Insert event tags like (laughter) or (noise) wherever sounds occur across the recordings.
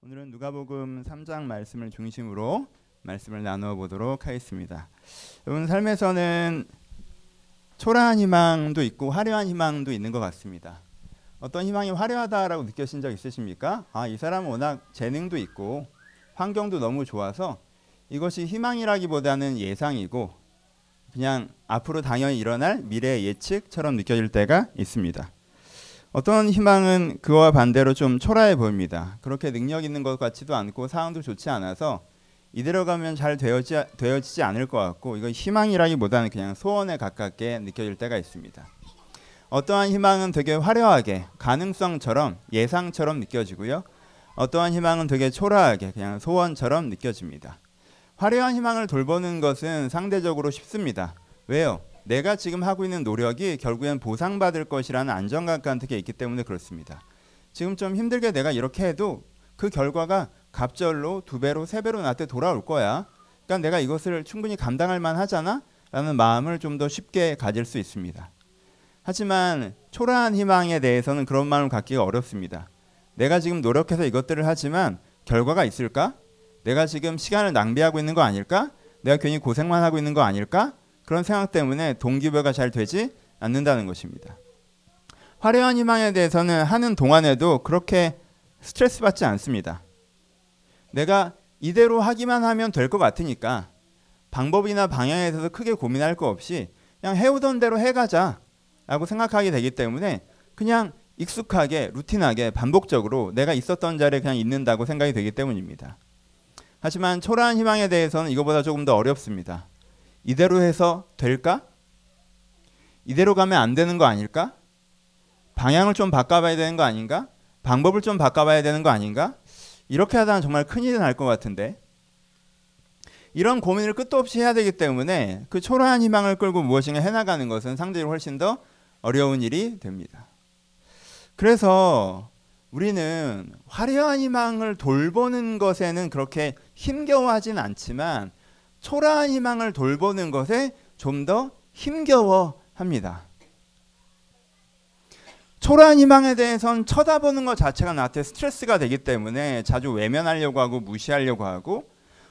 오늘은 누가복음 3장 말씀을 중심으로 말씀을 나누어 보도록 하겠습니다. 여러분 삶에서는 초라한 희망도 있고 화려한 희망도 있는 것 같습니다. 어떤 희망이 화려하다라고 느껴진 적 있으십니까? 아, 이 사람은 워낙 재능도 있고 환경도 너무 좋아서 이것이 희망이라기보다는 예상이고 그냥 앞으로 당연히 일어날 미래 예측처럼 느껴질 때가 있습니다. 어떤 희망은 그와 반대로 좀 초라해 보입니다. 그렇게 능력 있는 것 같지도 않고 상황도 좋지 않아서 이대로 가면 잘 되어지, 되어지지 않을 것 같고 이거 희망이라기보다는 그냥 소원에 가깝게 느껴질 때가 있습니다. 어떠한 희망은 되게 화려하게 가능성처럼 예상처럼 느껴지고요. 어떠한 희망은 되게 초라하게 그냥 소원처럼 느껴집니다. 화려한 희망을 돌보는 것은 상대적으로 쉽습니다. 왜요? 내가 지금 하고 있는 노력이 결국엔 보상받을 것이라는 안정감 같은 게 있기 때문에 그렇습니다. 지금 좀 힘들게 내가 이렇게 해도 그 결과가 갑절로 두 배로 세 배로 나한테 돌아올 거야. 그러니까 내가 이것을 충분히 감당할 만하잖아. 라는 마음을 좀 더 쉽게 가질 수 있습니다. 하지만 초라한 희망에 대해서는 그런 마음을 갖기가 어렵습니다. 내가 지금 노력해서 이것들을 하지만 결과가 있을까? 내가 지금 시간을 낭비하고 있는 거 아닐까? 내가 괜히 고생만 하고 있는 거 아닐까? 그런 생각 때문에 동기부여가 잘 되지 않는다는 것입니다. 화려한 희망에 대해서는 하는 동안에도 그렇게 스트레스 받지 않습니다. 내가 이대로 하기만 하면 될 것 같으니까 방법이나 방향에 대해서 크게 고민할 거 없이 그냥 해오던 대로 해가자 라고 생각하게 되기 때문에 그냥 익숙하게 루틴하게 반복적으로 내가 있었던 자리에 그냥 있는다고 생각이 되기 때문입니다. 하지만 초라한 희망에 대해서는 이거보다 조금 더 어렵습니다. 이대로 해서 될까? 이대로 가면 안 되는 거 아닐까? 방향을 좀 바꿔봐야 되는 거 아닌가? 방법을 좀 바꿔봐야 되는 거 아닌가? 이렇게 하다가 정말 큰일이 날 것 같은데 이런 고민을 끝도 없이 해야 되기 때문에 그 초라한 희망을 끌고 무엇인가 해나가는 것은 상대적으로 훨씬 더 어려운 일이 됩니다. 그래서 우리는 화려한 희망을 돌보는 것에는 그렇게 힘겨워하진 않지만 초라한 희망을 돌보는 것에 좀 더 힘겨워 합니다. 초라한 희망에 대해선 쳐다보는 것 자체가 나한테 스트레스가 되기 때문에 자주 외면하려고 하고 무시하려고 하고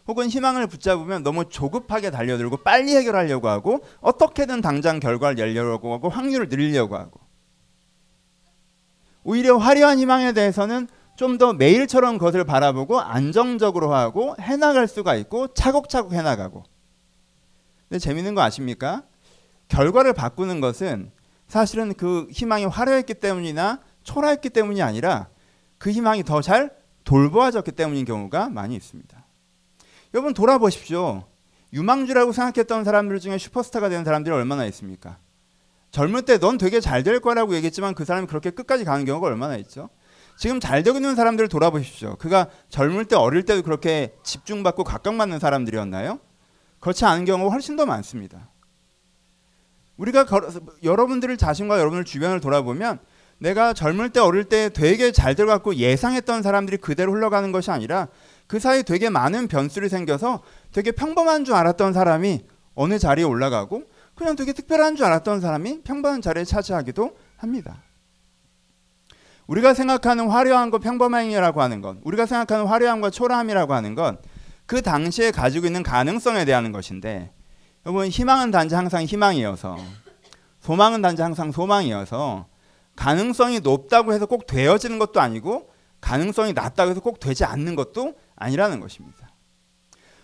혹은 희망을 붙잡으면 너무 조급하게 달려들고 빨리 해결하려고 하고 어떻게든 당장 결과를 내려고 하고 확률을 늘리려고 하고 오히려 화려한 희망에 대해서는 좀 더 매일처럼 그것을 바라보고 안정적으로 하고 해나갈 수가 있고 차곡차곡 해나가고 근데 재밌는 거 아십니까? 결과를 바꾸는 것은 사실은 그 희망이 화려했기 때문이나 초라했기 때문이 아니라 그 희망이 더 잘 돌보아졌기 때문인 경우가 많이 있습니다. 여러분 돌아보십시오. 유망주라고 생각했던 사람들 중에 슈퍼스타가 되는 사람들이 얼마나 있습니까? 젊을 때 넌 되게 잘 될 거라고 얘기했지만 그 사람이 그렇게 끝까지 가는 경우가 얼마나 있죠? 지금 잘 되고 있는 사람들을 돌아보십시오. 그가 젊을 때 어릴 때도 그렇게 집중받고 각광받는 사람들이었나요? 그렇지 않은 경우가 훨씬 더 많습니다. 우리가 걸, 여러분들을 자신과 여러분들 주변을 돌아보면 내가 젊을 때 어릴 때 되게 잘 들어갔고 예상했던 사람들이 그대로 흘러가는 것이 아니라 그 사이 되게 많은 변수를 생겨서 되게 평범한 줄 알았던 사람이 어느 자리에 올라가고 그냥 되게 특별한 줄 알았던 사람이 평범한 자리에 차지하기도 합니다. 우리가 생각하는 화려한 것 평범함이라고 하는 것, 우리가 생각하는 화려함과 초라함이라고 하는 것, 그 당시에 가지고 있는 가능성에 대한 것인데, 여러분 희망은 단지 항상 희망이어서, 소망은 단지 항상 소망이어서, 가능성이 높다고 해서 꼭 되어지는 것도 아니고, 가능성이 낮다고 해서 꼭 되지 않는 것도 아니라는 것입니다.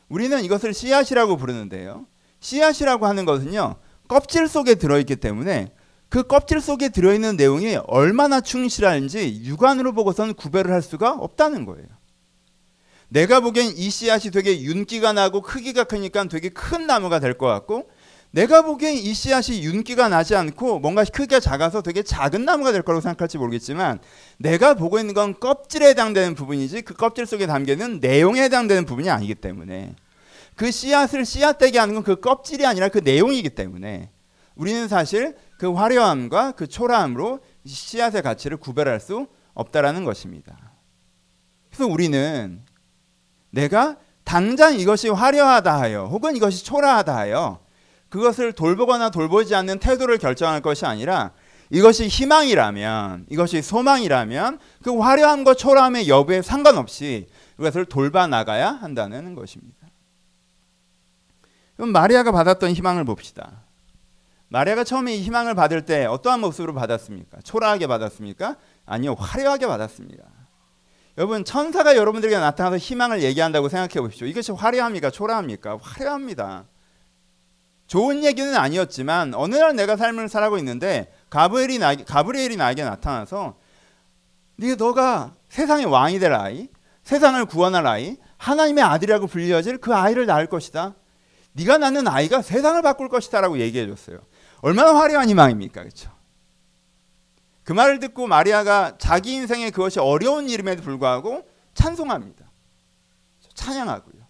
우리는 이것을 씨앗이라고 부르는데요. 씨앗이라고 하는 것은요, 껍질 속에 들어있기 때문에 그 껍질 속에 들어있는 내용이 얼마나 충실한지 육안으로 보고서는 구별을 할 수가 없다는 거예요. 내가 보기엔 이 씨앗이 되게 윤기가 나고 크기가 크니까 되게 큰 나무가 될 것 같고 내가 보기엔 이 씨앗이 윤기가 나지 않고 뭔가 크기가 작아서 되게 작은 나무가 될 거라고 생각할지 모르겠지만 내가 보고 있는 건 껍질에 해당되는 부분이지 그 껍질 속에 담겨있는 내용에 해당되는 부분이 아니기 때문에 그 씨앗을 씨앗되게 하는 건 그 껍질이 아니라 그 내용이기 때문에 우리는 사실 그 화려함과 그 초라함으로 씨앗의 가치를 구별할 수 없다라는 것입니다. 그래서 우리는 내가 당장 이것이 화려하다 하여 혹은 이것이 초라하다 하여 그것을 돌보거나 돌보지 않는 태도를 결정할 것이 아니라 이것이 희망이라면, 이것이 소망이라면 그 화려함과 초라함의 여부에 상관없이 이것을 돌봐 나가야 한다는 것입니다. 그럼 마리아가 받았던 희망을 봅시다. 마리아가 처음에 이 희망을 받을 때 어떠한 모습으로 받았습니까? 초라하게 받았습니까? 아니요, 화려하게 받았습니다. 여러분 천사가 여러분들에게 나타나서 희망을 얘기한다고 생각해 보십시오. 이것이 화려합니까? 초라합니까? 화려합니다. 좋은 얘기는 아니었지만 어느 날 내가 삶을 살아고 있는데 가브리엘이 나 가브리엘이 나에게 나타나서 네 너가 세상의 왕이 될 아이, 세상을 구원할 아이, 하나님의 아들이라고 불려질 그 아이를 낳을 것이다. 네가 낳는 아이가 세상을 바꿀 것이다라고 얘기해 줬어요. 얼마나 화려한 희망입니까? 그렇죠? 그 말을 듣고 마리아가 자기 인생에 그것이 어려운 일임에도 불구하고 찬송합니다. 찬양하고요.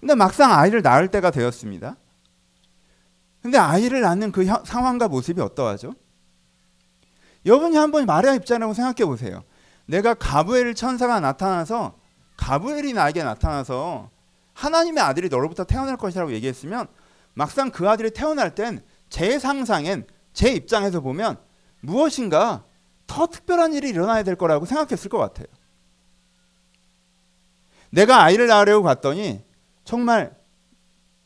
근데 막상 아이를 낳을 때가 되었습니다. 근데 아이를 낳는 그 형, 상황과 모습이 어떠하죠? 여러분이 한번 마리아 입장이라고 생각해 보세요. 내가 가브엘 천사가 나타나서 가브엘이 나에게 나타나서 하나님의 아들이 너로부터 태어날 것이라고 얘기했으면 막상 그 아들이 태어날 땐 제 상상엔 제 입장에서 보면 무엇인가 더 특별한 일이 일어나야 될 거라고 생각했을 것 같아요. 내가 아이를 낳으려고 갔더니 정말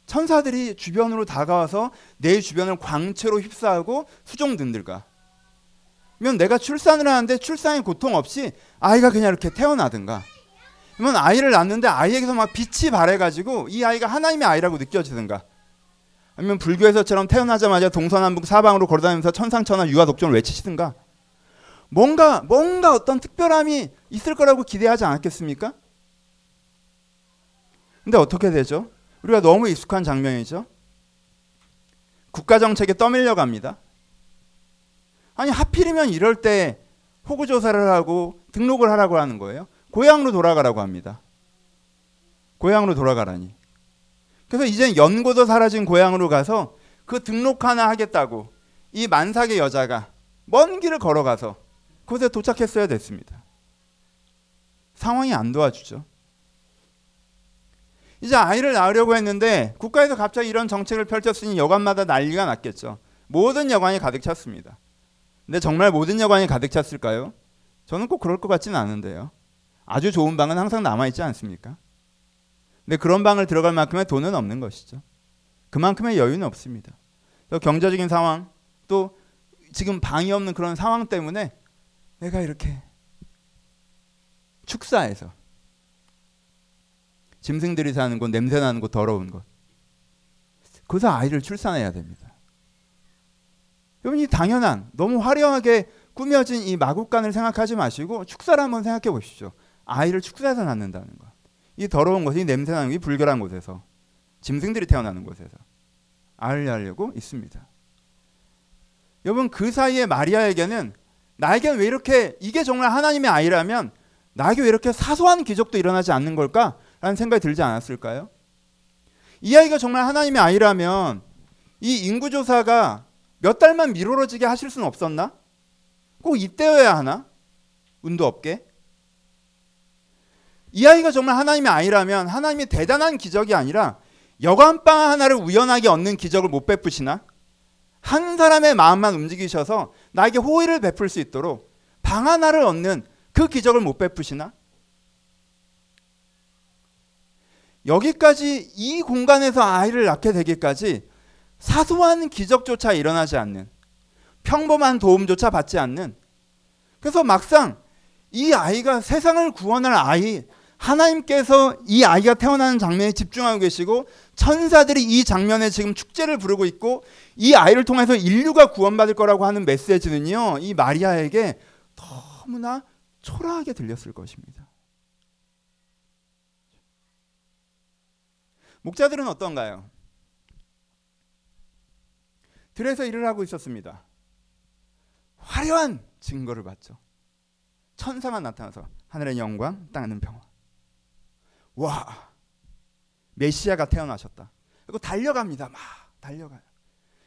천사들이 주변으로 다가와서 내 주변을 광채로 휩싸고 수종든들까. 면 내가 출산을 하는데 출산의 고통 없이 아이가 그냥 이렇게 태어나든가. 그러면 아이를 낳는데 아이에게서 막 빛이 발해가지고 이 아이가 하나님의 아이라고 느껴지든가. 아니면 불교에서처럼 태어나자마자 동서남북 사방으로 걸어다니면서 천상천하 유아 독존을 외치시든가 뭔가 뭔가 어떤 특별함이 있을 거라고 기대하지 않았겠습니까? 근데 어떻게 되죠? 우리가 너무 익숙한 장면이죠. 국가 정책에 떠밀려 갑니다. 아니 하필이면 이럴 때 호구 조사를 하고 등록을 하라고 하는 거예요. 고향으로 돌아가라고 합니다. 고향으로 돌아가라니. 그래서 이제 연고도 사라진 고향으로 가서 그 등록 하나 하겠다고 이 만삭의 여자가 먼 길을 걸어가서 그곳에 도착했어야 됐습니다. 상황이 안 도와주죠. 이제 아이를 낳으려고 했는데 국가에서 갑자기 이런 정책을 펼쳤으니 여관마다 난리가 났겠죠. 모든 여관이 가득 찼습니다. 근데 정말 모든 여관이 가득 찼을까요? 저는 꼭 그럴 것 같지는 않은데요. 아주 좋은 방은 항상 남아 있지 않습니까? 근데 그런 방을 들어갈 만큼의 돈은 없는 것이죠. 그만큼의 여유는 없습니다. 경제적인 상황 또 지금 방이 없는 그런 상황 때문에 내가 이렇게 축사해서 짐승들이 사는 곳, 냄새 나는 곳, 더러운 곳. 거기서 아이를 출산해야 됩니다. 여러분 이 당연한 너무 화려하게 꾸며진 이 마국간을 생각하지 마시고 축사를 한번 생각해 보십시오. 아이를 축사해서 낳는다는 것. 이 더러운 곳이 냄새나는 이 불결한 곳에서 짐승들이 태어나는 곳에서 알려고 있습니다. 여러분 그 사이에 마리아에게는 나에게는 왜 이렇게 이게 정말 하나님의 아이라면 나에게 왜 이렇게 사소한 기적도 일어나지 않는 걸까라는 생각이 들지 않았을까요? 이 아이가 정말 하나님의 아이라면 이 인구조사가 몇 달만 미뤄지게 하실 수는 없었나? 꼭 이때여야 하나? 운도 없게? 이 아이가 정말 하나님의 아이라면 하나님이 대단한 기적이 아니라 여관방 하나를 우연하게 얻는 기적을 못 베푸시나? 한 사람의 마음만 움직이셔서 나에게 호의를 베풀 수 있도록 방 하나를 얻는 그 기적을 못 베푸시나? 여기까지 이 공간에서 아이를 낳게 되기까지 사소한 기적조차 일어나지 않는 평범한 도움조차 받지 않는 그래서 막상 이 아이가 세상을 구원할 아이 하나님께서 이 아이가 태어나는 장면에 집중하고 계시고 천사들이 이 장면에 지금 축제를 부르고 있고 이 아이를 통해서 인류가 구원받을 거라고 하는 메시지는요. 이 마리아에게 너무나 초라하게 들렸을 것입니다. 목자들은 어떤가요? 들에서 일을 하고 있었습니다. 화려한 증거를 봤죠. 천사만 나타나서 하늘의 영광, 땅은 평화. 와 메시아가 태어나셨다. 그리고 달려갑니다. 막 달려가요.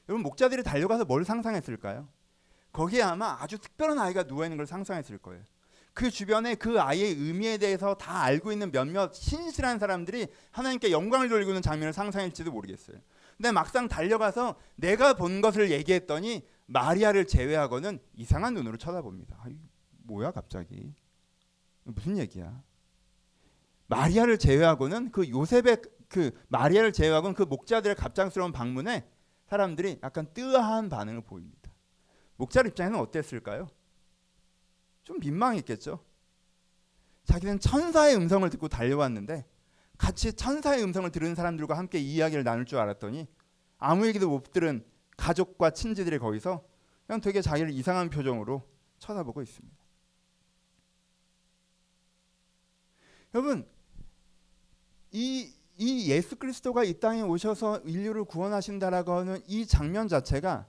여러분 목자들이 달려가서 뭘 상상했을까요? 거기에 아마 아주 특별한 아이가 누워 있는 걸 상상했을 거예요. 그 주변에 그 아이의 의미에 대해서 다 알고 있는 몇몇 신실한 사람들이 하나님께 영광을 돌리고 있는 장면을 상상할지도 모르겠어요. 근데 막상 달려가서 내가 본 것을 얘기했더니 마리아를 제외하고는 이상한 눈으로 쳐다봅니다. 뭐야 갑자기 무슨 얘기야? 마리아를 제외하고는 그 요셉의 그 마리아를 제외하고는 그 목자들의 갑작스러운 방문에 사람들이 약간 뜨아한 반응을 보입니다. 목자 입장에는 어땠을까요? 좀 민망했겠죠. 자기는 천사의 음성을 듣고 달려왔는데 같이 천사의 음성을 들은 사람들과 함께 이야기를 나눌 줄 알았더니 아무 얘기도 못 들은 가족과 친지들이 거기서 그냥 되게 자기를 이상한 표정으로 쳐다보고 있습니다. 여러분 이, 이 예수 그리스도가 이 땅에 오셔서 인류를 구원하신다라고 하는 이 장면 자체가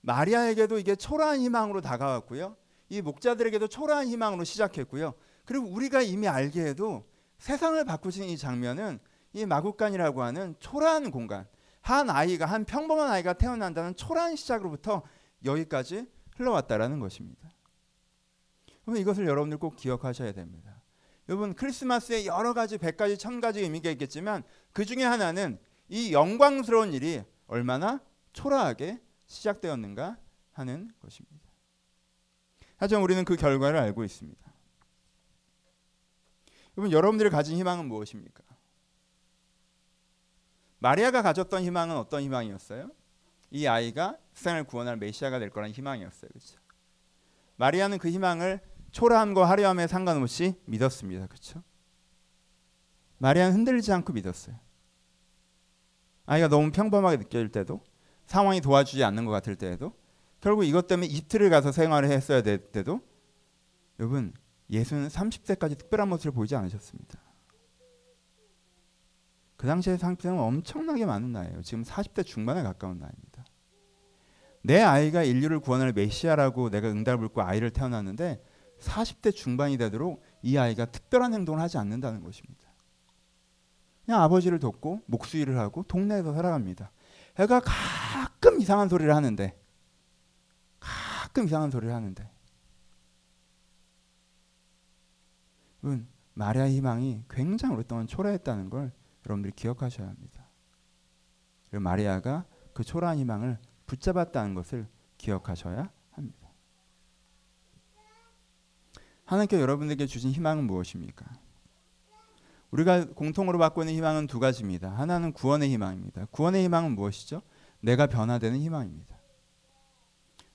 마리아에게도 이게 초라한 희망으로 다가왔고요. 이 목자들에게도 초라한 희망으로 시작했고요. 그리고 우리가 이미 알게 해도 세상을 바꾸신 이 장면은 이 마국간이라고 하는 초라한 공간, 한 아이가 한 평범한 아이가 태어난다는 초라한 시작으로부터 여기까지 흘러왔다라는 것입니다. 그러면 이것을 여러분들 꼭 기억하셔야 됩니다. 여러분 크리스마스에 여러 가지 백 가지 천 가지 의미가 있겠지만 그 중에 하나는 이 영광스러운 일이 얼마나 초라하게 시작되었는가 하는 것입니다. 하지만 우리는 그 결과를 알고 있습니다. 여러분 여러분들이 가진 희망은 무엇입니까? 마리아가 가졌던 희망은 어떤 희망이었어요? 이 아이가 세상을 구원할 메시아가 될 거라는 희망이었어요. 그렇죠? 마리아는 그 희망을 초라함과 화려함에 상관없이 믿었습니다. 그렇죠? 마리아는 흔들리지 않고 믿었어요. 아이가 너무 평범하게 느껴질 때도 상황이 도와주지 않는 것 같을 때에도 결국 이것 때문에 이틀을 가서 생활을 했어야 될 때도 여러분 예수는 30세까지 특별한 모습을 보이지 않으셨습니다. 그 당시에 30세는 엄청나게 많은 나이예요. 지금 40대 중반에 가까운 나이입니다. 내 아이가 인류를 구원할 메시아라고 내가 응답을 묻고 아이를 태어났는데 40대 중반이 되도록 이 아이가 특별한 행동을 하지 않는다는 것입니다. 그냥 아버지를 돕고 목수일을 하고 동네에서 살아갑니다. 애가 가끔 이상한 소리를 하는데 가끔 이상한 소리를 하는데 여러분 마리아의 희망이 굉장히 오랫동안 초라했다는 걸 여러분들이 기억하셔야 합니다. 그리고 마리아가 그 초라한 희망을 붙잡았다는 것을 기억하셔야 합니다. 하나님께 여러분에게 주신 희망은 무엇입니까? 우리가 공통으로 받고 있는 희망은 두 가지입니다. 하나는 구원의 희망입니다. 구원의 희망은 무엇이죠? 내가 변화되는 희망입니다.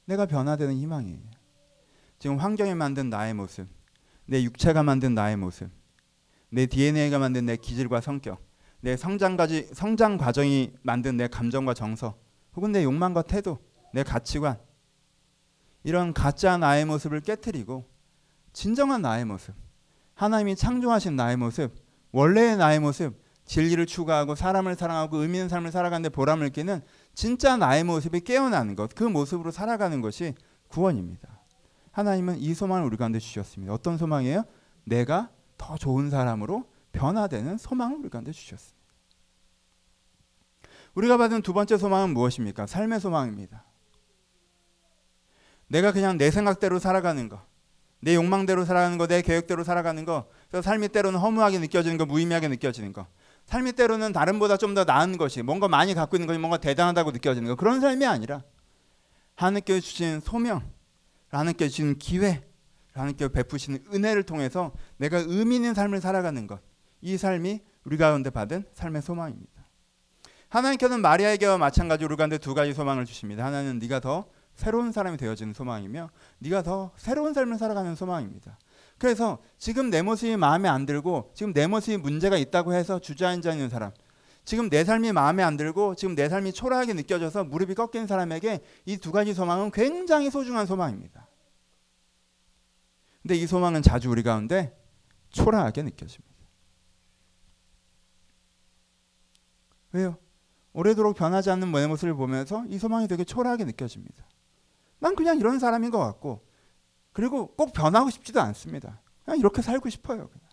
내가 변화되는 희망이에요. 지금 환경이 만든 나의 모습, 내 육체가 만든 나의 모습, 내 DNA가 만든 내 기질과 성격, 내 성장까지 성장 과정이 만든 내 감정과 정서, 혹은 내 욕망과 태도, 내 가치관 이런 가짜 나의 모습을 깨뜨리고 진정한 나의 모습, 하나님이 창조하신 나의 모습, 원래의 나의 모습, 진리를 추구하고 사람을 사랑하고 의미 있는 삶을 살아가는데 보람을 느끼는 진짜 나의 모습이 깨어나는 것, 그 모습으로 살아가는 것이 구원입니다. 하나님은 이 소망을 우리 가운데 주셨습니다. 어떤 소망이에요? 내가 더 좋은 사람으로 변화되는 소망을 우리 가운데 주셨습니다. 우리가 받은 두 번째 소망은 무엇입니까? 삶의 소망입니다. 내가 그냥 내 생각대로 살아가는 것, 내 욕망대로 살아가는 거, 내 계획대로 살아가는 거, 그래서 삶이 때로는 허무하게 느껴지는 거, 무의미하게 느껴지는 거, 삶이 때로는 다른보다 좀 더 나은 것이, 뭔가 많이 갖고 있는 것이 뭔가 대단하다고 느껴지는 거, 그런 삶이 아니라 하나님께 주신 소명, 하나님께 주신 기회, 하나님께 베푸시는 은혜를 통해서 내가 의미 있는 삶을 살아가는 것. 이 삶이 우리 가운데 받은 삶의 소망입니다. 하나님께서는 마리아에게와 마찬가지로 우리 가운데 두 가지 소망을 주십니다. 하나는 네가 더 새로운 사람이 되어지는 소망이며 네가 더 새로운 삶을 살아가는 소망입니다. 그래서 지금 내 모습이 마음에 안 들고 지금 내 모습이 문제가 있다고 해서 주저앉아 있는 사람 지금 내 삶이 마음에 안 들고 지금 내 삶이 초라하게 느껴져서 무릎이 꺾인 사람에게 이 두 가지 소망은 굉장히 소중한 소망입니다. 근데 이 소망은 자주 우리 가운데 초라하게 느껴집니다. 왜요? 오래도록 변하지 않는 내 모습을 보면서 이 소망이 되게 초라하게 느껴집니다. 난 그냥 이런 사람인 것 같고 그리고 꼭 변하고 싶지도 않습니다. 그냥 이렇게 살고 싶어요. 그냥.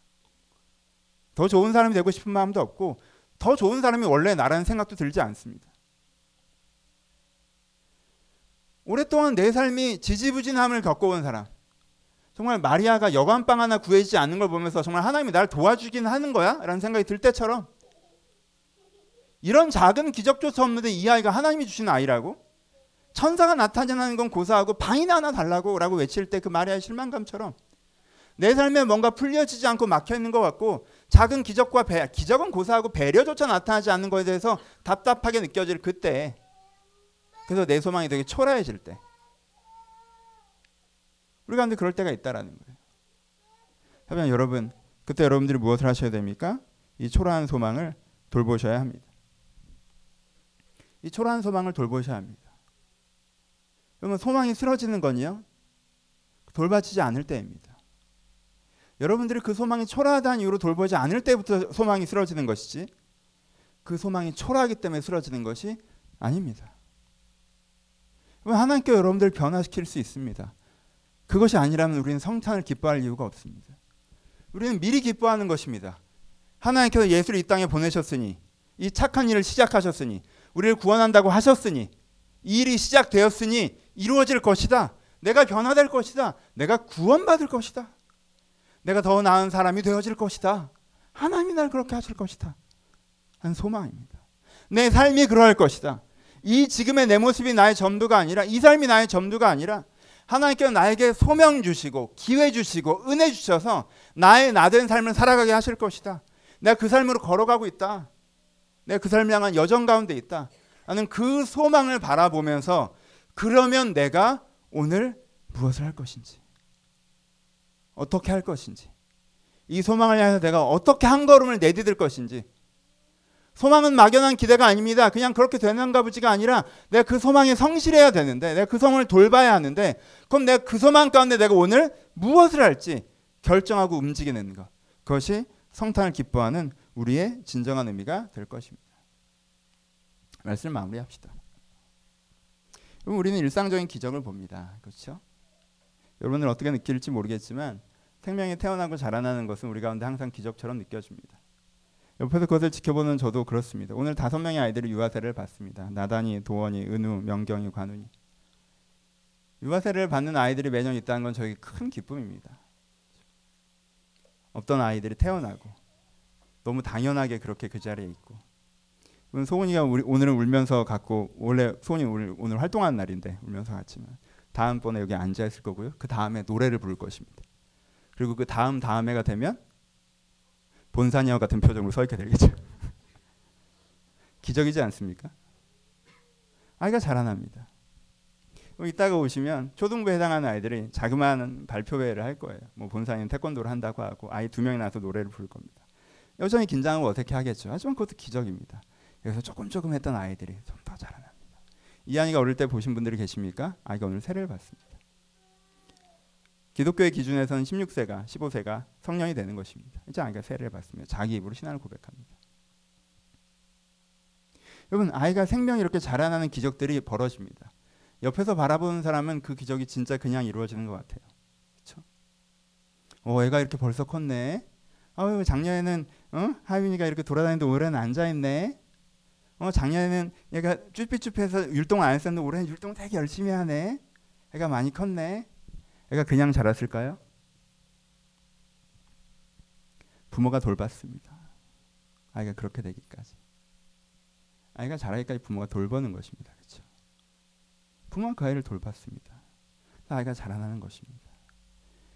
더 좋은 사람이 되고 싶은 마음도 없고 더 좋은 사람이 원래 나라는 생각도 들지 않습니다. 오랫동안 내 삶이 지지부진함을 겪어온 사람. 정말 마리아가 여관방 하나 구해지지 않는 걸 보면서 정말 하나님이 날 도와주긴 하는 거야? 라는 생각이 들 때처럼 이런 작은 기적조차 없는데 이 아이가 하나님이 주신 아이라고? 천사가 나타나는 건 고사하고 방이나 하나 달라고 라고 외칠 때 그 마리아의 실망감처럼 내 삶에 뭔가 풀려지지 않고 막혀 있는 것 같고 작은 기적과 배, 기적은 고사하고 배려조차 나타나지 않는 것에 대해서 답답하게 느껴질 그때 그래서 내 소망이 되게 초라해질 때 우리가 근데 그럴 때가 있다라는 거예요. 하지만 여러분 그때 여러분들이 무엇을 하셔야 됩니까? 이 초라한 소망을 돌보셔야 합니다. 이 초라한 소망을 돌보셔야 합니다. 그러면 소망이 쓰러지는 건요. 돌봐지지 않을 때입니다. 여러분들이 그 소망이 초라하다는 이유로 돌보지 않을 때부터 소망이 쓰러지는 것이지 그 소망이 초라하기 때문에 쓰러지는 것이 아닙니다. 하나님께 여러분들 변화시킬 수 있습니다. 그것이 아니라면 우리는 성탄을 기뻐할 이유가 없습니다. 우리는 미리 기뻐하는 것입니다. 하나님께서 예수를 이 땅에 보내셨으니 이 착한 일을 시작하셨으니 우리를 구원한다고 하셨으니 이 일이 시작되었으니 이루어질 것이다. 내가 변화될 것이다. 내가 구원받을 것이다. 내가 더 나은 사람이 되어질 것이다. 하나님이 날 그렇게 하실 것이다. 한 소망입니다. 내 삶이 그러할 것이다. 이 지금의 내 모습이 나의 전부가 아니라 이 삶이 나의 전부가 아니라 하나님께서 나에게 소명 주시고 기회 주시고 은혜 주셔서 나의 나된 삶을 살아가게 하실 것이다. 내가 그 삶으로 걸어가고 있다. 내가 그 삶을 향한 여정 가운데 있다. 나는 그 소망을 바라보면서 그러면 내가 오늘 무엇을 할 것인지 어떻게 할 것인지 이 소망을 향해서 내가 어떻게 한 걸음을 내디딜 것인지 소망은 막연한 기대가 아닙니다. 그냥 그렇게 되는가 보지가 아니라 내가 그 소망에 성실해야 되는데 내가 그 소망을 돌봐야 하는데 그럼 내가 그 소망 가운데 내가 오늘 무엇을 할지 결정하고 움직이는 것. 그것이 성탄을 기뻐하는 우리의 진정한 의미가 될 것입니다. 말씀 마무리합시다. 그럼 우리는 일상적인 기적을 봅니다. 그렇죠? 여러분들 어떻게 느낄지 모르겠지만 생명이 태어나고 자라나는 것은 우리 가운데 항상 기적처럼 느껴집니다. 옆에서 그것을 지켜보는 저도 그렇습니다. 오늘 다섯 명의 아이들이 유아세를 받습니다. 나단이, 도원이, 은우, 명경이, 관훈이. 유아세를 받는 아이들이 매년 있다는 건 저희 큰 기쁨입니다. 없던 아이들이 태어나고 너무 당연하게 그렇게 그 자리에 있고 소은이가 우리, 오늘은 울면서 갖고 원래 소은이 오늘, 오늘 활동하는 날인데 울면서 갔지만 다음번에 여기 앉아 있을 거고요. 그 다음에 노래를 부를 것입니다. 그리고 그 다음 다음해가 되면 본사녀 같은 표정으로 서 있게 되겠죠. (laughs) 기적이지 않습니까? 아이가 자라납니다. 이따가 오시면 초등부에 해당하는 아이들이 자그마한 발표회를 할 거예요. 뭐 본사님 태권도를 한다고 하고 아이 두 명이 나서 노래를 부를 겁니다. 여전히 긴장을 어떻게 하겠죠. 하지만 그것도 기적입니다. 여기서 조금 조금 했던 아이들이 좀 더 자라납니다. 이 아이가 어릴 때 보신 분들이 계십니까? 아이가 오늘 세례를 받습니다. 기독교의 기준에서는 16세가 15세가 성년이 되는 것입니다. 이제 아이가 세례를 받습니다. 자기 입으로 신앙을 고백합니다. 여러분 아이가 생명이 이렇게 자라나는 기적들이 벌어집니다. 옆에서 바라보는 사람은 그 기적이 진짜 그냥 이루어지는 것 같아요. 그렇죠? 어, 애가 이렇게 벌써 컸네. 아유 작년에는 어? 하윤이가 이렇게 돌아다니는데 올해는 앉아 있네. 어 작년에는 얘가 쭈삐쭈삐해서 율동 안 했었는데 올해는 율동 되게 열심히 하네. 애가 많이 컸네. 애가 그냥 자랐을까요? 부모가 돌봤습니다. 아이가 그렇게 되기까지. 아이가 자라기까지 부모가 돌보는 것입니다. 그렇죠? 부모가 그 아이를 돌봤습니다. 아이가 자라나는 것입니다.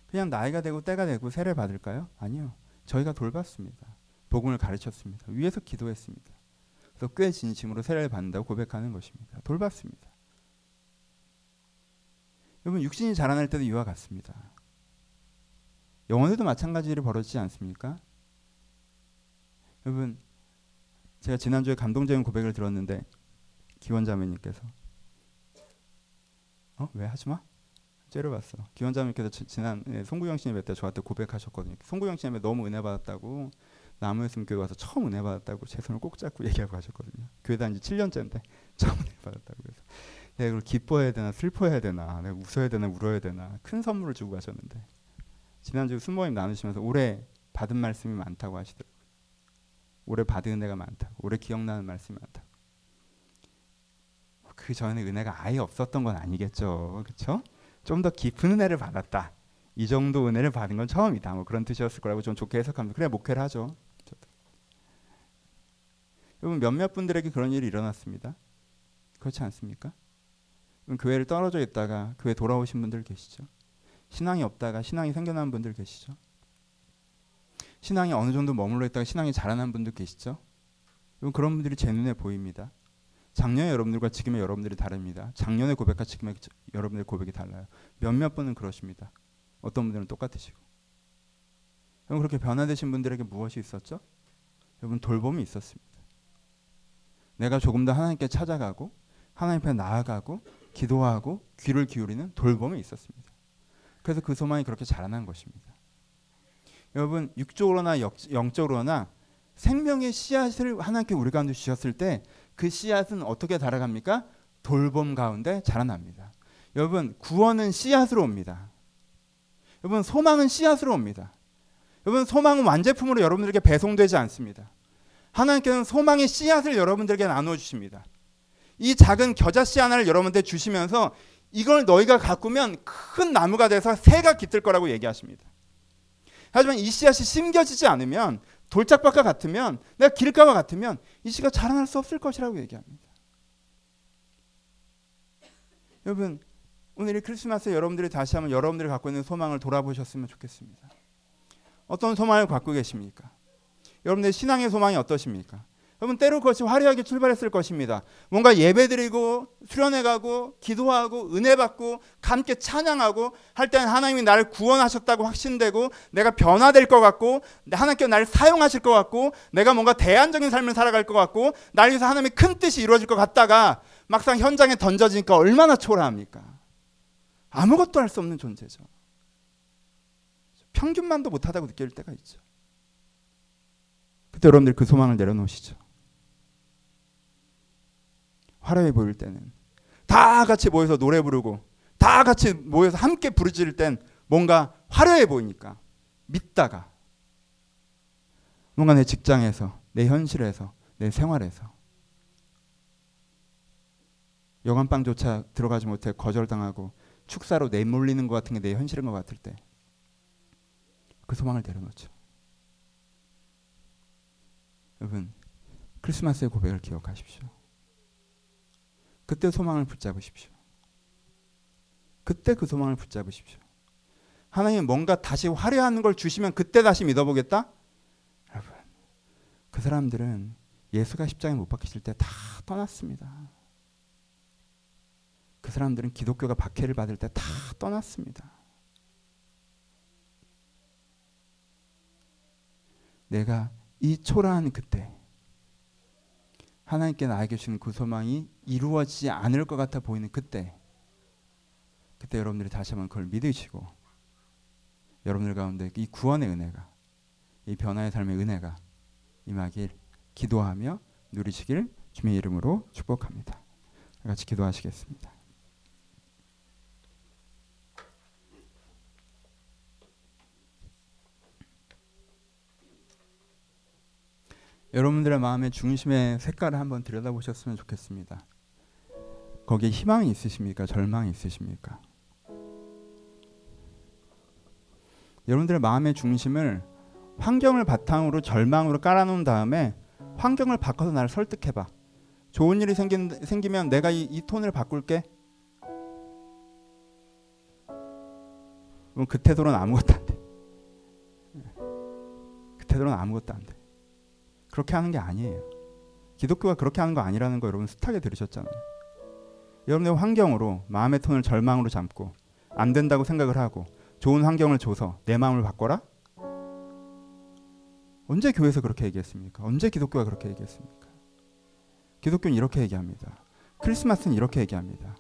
그냥 나이가 되고 때가 되고 세례 받을까요? 아니요. 저희가 돌봤습니다. 복음을 가르쳤습니다. 위에서 기도했습니다. 그래서 꽤 진심으로 세례를 받는다고 고백하는 것입니다. 돌봤습니다. 여러분 육신이 자라날 때도 이와 같습니다. 영혼에도 마찬가지 일 벌어지지 않습니까? 여러분 제가 지난주에 감동적인 고백을 들었는데 기원자매님께서 어? 왜 하지 마? 째려봤어. 기원자매님께서 지난 예, 송구영 씨님 때 저한테 고백하셨거든요. 송구영 씨님 너무 은혜 받았다고 나무였으면 교회 와서 처음 은혜 받았다고 제 손을 꼭 잡고 얘기하고 가셨거든요. 교회 다닌 지 7년째인데 처음 은혜 받았다고 그래서. 내가 이걸 기뻐해야 되나 슬퍼해야 되나 내가 웃어야 되나 울어야 되나 큰 선물을 주고 가셨는데 지난주 순모임 나누시면서 올해 받은 말씀이 많다고 하시더라고요. 올해 받은 은혜가 많다고 올해 기억나는 말씀이 많다고. 그 전에 은혜가 아예 없었던 건 아니겠죠. 그렇죠? 좀 더 깊은 은혜를 받았다. 이 정도 은혜를 받은 건 처음이다. 뭐 그런 뜻이었을 거라고 좀 좋게 해석합니다. 그래 목회를 하죠 여러분 몇몇 분들에게 그런 일이 일어났습니다. 그렇지 않습니까? 교회를 떨어져 있다가 교회 돌아오신 분들 계시죠. 신앙이 없다가 신앙이 생겨난 분들 계시죠. 신앙이 어느 정도 머물러 있다가 신앙이 자라난 분들 계시죠. 그런 분들이 제 눈에 보입니다. 작년에 여러분들과 지금의 여러분들이 다릅니다. 작년의 고백과 지금의 여러분들의 고백이 달라요. 몇몇 분은 그러십니다. 어떤 분들은 똑같으시고. 여러분 그렇게 변화되신 분들에게 무엇이 있었죠? 여러분 돌봄이 있었습니다. 내가 조금 더 하나님께 찾아가고 하나님 앞에 나아가고 기도하고 귀를 기울이는 돌봄이 있었습니다. 그래서 그 소망이 그렇게 자라난 것입니다. 여러분 육적으로나 영적으로나 생명의 씨앗을 하나님께 우리 가운데 주셨을 때 그 씨앗은 어떻게 자라갑니까? 돌봄 가운데 자라납니다. 여러분 구원은 씨앗으로 옵니다. 여러분 소망은 씨앗으로 옵니다. 여러분 소망은 완제품으로 여러분들에게 배송되지 않습니다. 하나님께서는 소망의 씨앗을 여러분들에게 나누어 주십니다. 이 작은 겨자씨 하나를 여러분한테 주시면서 이걸 너희가 가꾸면 큰 나무가 돼서 새가 깃들 거라고 얘기하십니다. 하지만 이 씨앗이 심겨지지 않으면 돌짝밭과 같으면 내가 길가와 같으면 이 씨가 자라날 수 없을 것이라고 얘기합니다. 여러분 오늘 이 크리스마스 여러분들이 다시 한번 여러분들이 갖고 있는 소망을 돌아보셨으면 좋겠습니다. 어떤 소망을 갖고 계십니까? 여러분들 신앙의 소망이 어떠십니까? 여러분 때로 그것이 화려하게 출발했을 것입니다. 뭔가 예배드리고 수련회 가고 기도하고 은혜 받고 함께 찬양하고 할 때는 하나님이 나를 구원하셨다고 확신되고 내가 변화될 것 같고 하나님께 나를 사용하실 것 같고 내가 뭔가 대안적인 삶을 살아갈 것 같고 나를 위해서 하나님의 큰 뜻이 이루어질 것 같다가 막상 현장에 던져지니까 얼마나 초라합니까? 아무것도 할 수 없는 존재죠. 평균만도 못하다고 느낄 때가 있죠. 그때 여러분들 그 소망을 내려놓으시죠. 화려해 보일 때는 다 같이 모여서 노래 부르고 다 같이 모여서 함께 부르짖을 땐 뭔가 화려해 보이니까 믿다가 뭔가 내 직장에서 내 현실에서 내 생활에서 여관방조차 들어가지 못해 거절당하고 축사로 내몰리는 것 같은 게 내 현실인 것 같을 때 그 소망을 내려놓죠. 여러분 크리스마스의 고백을 기억하십시오. 그때 소망을 붙잡으십시오. 그때 그 소망을 붙잡으십시오. 하나님 뭔가 다시 화려한 걸 주시면 그때 다시 믿어보겠다? 여러분, 그 사람들은 예수가 십장에 못 박히실 때 다 떠났습니다. 그 사람들은 기독교가 박해를 받을 때 다 떠났습니다. 내가 이 초라한 그때 하나님께 나에게 주신 그 소망이 이루어지지 않을 것 같아 보이는 그때 그때 여러분들이 다시 한번 그걸 믿으시고 여러분들 가운데 이 구원의 은혜가 이 변화의 삶의 은혜가 임하길 기도하며 누리시길 주님의 이름으로 축복합니다. 같이 기도하시겠습니다. 여러분들의 마음의 중심의 색깔을 한번 들여다보셨으면 좋겠습니다. 거기에 희망이 있으십니까? 절망이 있으십니까? 여러분들의 마음의 중심을 환경을 바탕으로 절망으로 깔아놓은 다음에 환경을 바꿔서 나를 설득해봐. 좋은 일이 생긴, 생기면 내가 이, 이 톤을 바꿀게. 그럼 그 태도는 아무것도 안 돼. 그 태도는 아무것도 안 돼. 그렇게 하는 게 아니에요. 기독교가 그렇게 하는 거 아니라는 거 여러분 숱하게 들으셨잖아요. 여러분의 환경으로 마음의 톤을 절망으로 잡고 안 된다고 생각을 하고 좋은 환경을 줘서 내 마음을 바꿔라? 언제 교회에서 그렇게 얘기했습니까? 언제 기독교가 그렇게 얘기했습니까? 기독교는 이렇게 얘기합니다. 크리스마스는 이렇게 얘기합니다.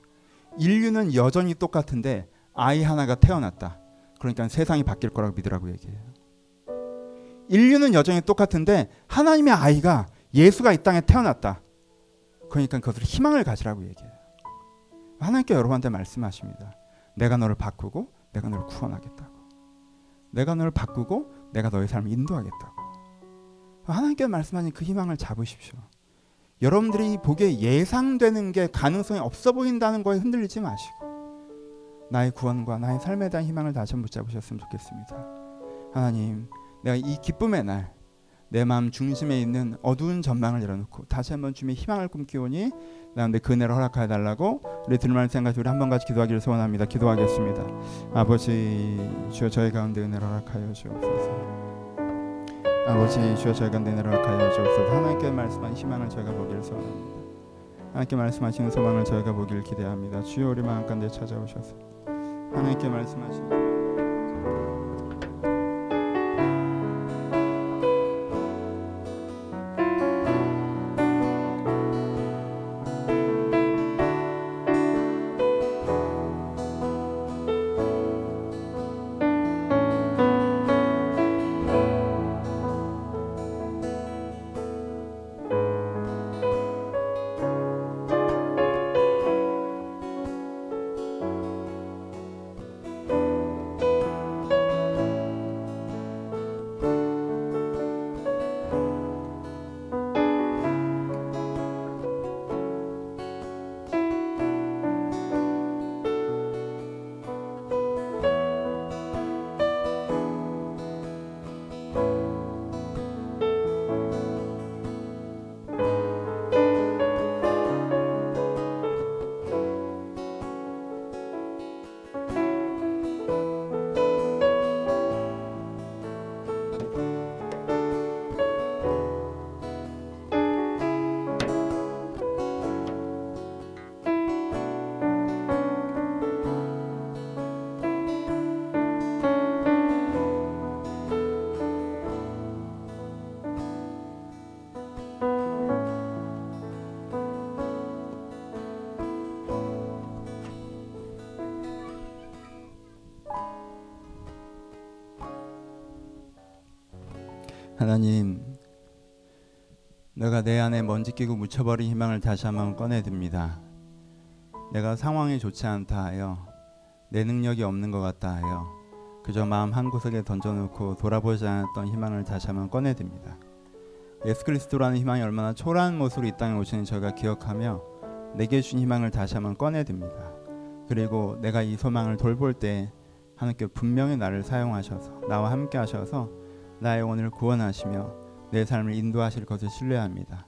인류는 여전히 똑같은데 아이 하나가 태어났다. 그러니까 세상이 바뀔 거라고 믿으라고 얘기해요. 인류는 여전히 똑같은데 하나님의 아이가 예수가 이 땅에 태어났다. 그러니까 그것을 희망을 가지라고 얘기해요. 하나님께 여러분한테 말씀하십니다. 내가 너를 바꾸고 내가 너를 구원하겠다고. 내가 너를 바꾸고 내가 너의 삶을 인도하겠다고. 하나님께 말씀하신 그 희망을 잡으십시오. 여러분들이 보기에 예상되는 게 가능성이 없어 보인다는 거에 흔들리지 마시고 나의 구원과 나의 삶에 대한 희망을 다시 한번 붙잡으셨으면 좋겠습니다. 하나님 내가 이 기쁨의 날 내 마음 중심에 있는 어두운 전망을 열어놓고 다시 한번 주님의 희망을 꿈기오니 나한테 그 은혜를 허락하여 달라고 우리 들만 생각 우리 한번 같이 기도하기를 소원합니다. 기도하겠습니다. 아버지 주여 저희 가운데 은혜를 허락하여 주옵소서. 아버지 주여 저희 가운데 은혜를 허락하여 주옵소서. 하나님께 말씀한 희망을 저희가 보기를 소원합니다. 하나님께 말씀하시는 소망을 저희가 보기를 기대합니다. 주여 우리 마음 가운데 찾아오셔서 하나님께 말씀하시는 하나님, 내가 내 안에 먼지 끼고 묻혀버린 희망을 다시 한번 꺼내듭니다. 내가 상황이 좋지 않다 하여 내 능력이 없는 것 같다 하여 그저 마음 한 구석에 던져놓고 돌아보지 않았던 희망을 다시 한번 꺼내듭니다. 예수 그리스도라는 희망이 얼마나 초라한 모습으로 이 땅에 오시는 저희가 기억하며 내게 주신 희망을 다시 한번 꺼내듭니다. 그리고 내가 이 소망을 돌볼 때 하나님께 분명히 나를 사용하셔서 나와 함께 하셔서 나의 영혼을 구원하시며 내 삶을 인도하실 것을 신뢰합니다.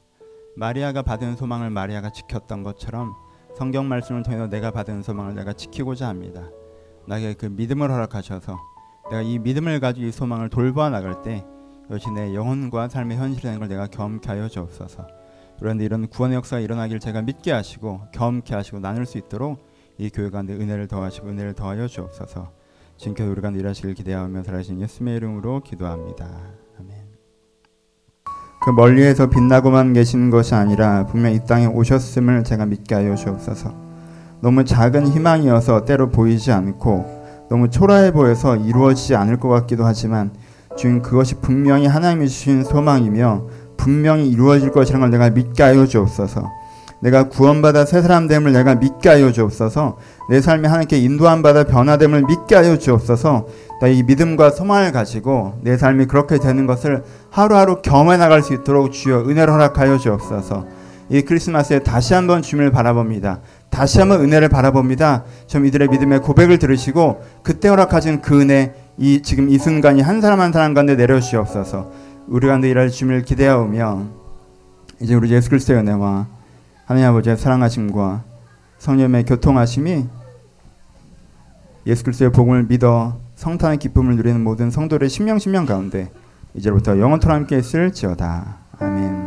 마리아가 받은 소망을 마리아가 지켰던 것처럼 성경 말씀을 통해서 내가 받은 소망을 내가 지키고자 합니다. 나에게 그 믿음을 허락하셔서 내가 이 믿음을 가지고 이 소망을 돌보아 나갈 때 이것이 내 영혼과 삶의 현실이라는 걸 내가 겸케 하여 주옵소서. 그런데 이런 구원의 역사가 일어나길 제가 믿게 하시고 겸케 하시고 나눌 수 있도록 이 교회 가운데 은혜를 더하시고 은혜를 더하여 주옵소서. 지금까지 우리가 일하시길 기대하며 살아신 예수님의 이름으로 기도합니다. 아멘. 그 멀리에서 빛나고만 계시는 것이 아니라 분명 이 땅에 오셨음을 제가 믿게 하여 주옵소서. 너무 작은 희망이어서 때로 보이지 않고 너무 초라해 보여서 이루어지지 않을 것 같기도 하지만 주님 그것이 분명히 하나님이 주신 소망이며 분명히 이루어질 것이라는 걸 내가 믿게 하여 주옵소서. 내가 구원받아 새 사람 됨을 내가 믿게 하여 주옵소서. 내 삶이 하나님께 인도함 받아 변화됨을 믿게 하여 주옵소서. 이 믿음과 소망을 가지고 내 삶이 그렇게 되는 것을 하루하루 경험해 나갈 수 있도록 주여 은혜를 허락하여 주옵소서. 이 크리스마스에 다시 한번 주님을 바라봅니다. 다시 한번 은혜를 바라봅니다. 좀 이들의 믿음의 고백을 들으시고 그때 허락하신 그 은혜 이 지금 이 순간이 한 사람 한 사람 가운데 내려주시옵소서. 우리 가운데 일할 주님을 기대하오며 이제 우리 예수 그리스도의 은혜와 하나님 아버지의 사랑하심과 성령의 교통하심이 예수 그리스도의 복음을 믿어 성탄의 기쁨을 누리는 모든 성도의 신명 신명 가운데 이제부터 영원토록 함께 있을지어다. 아멘.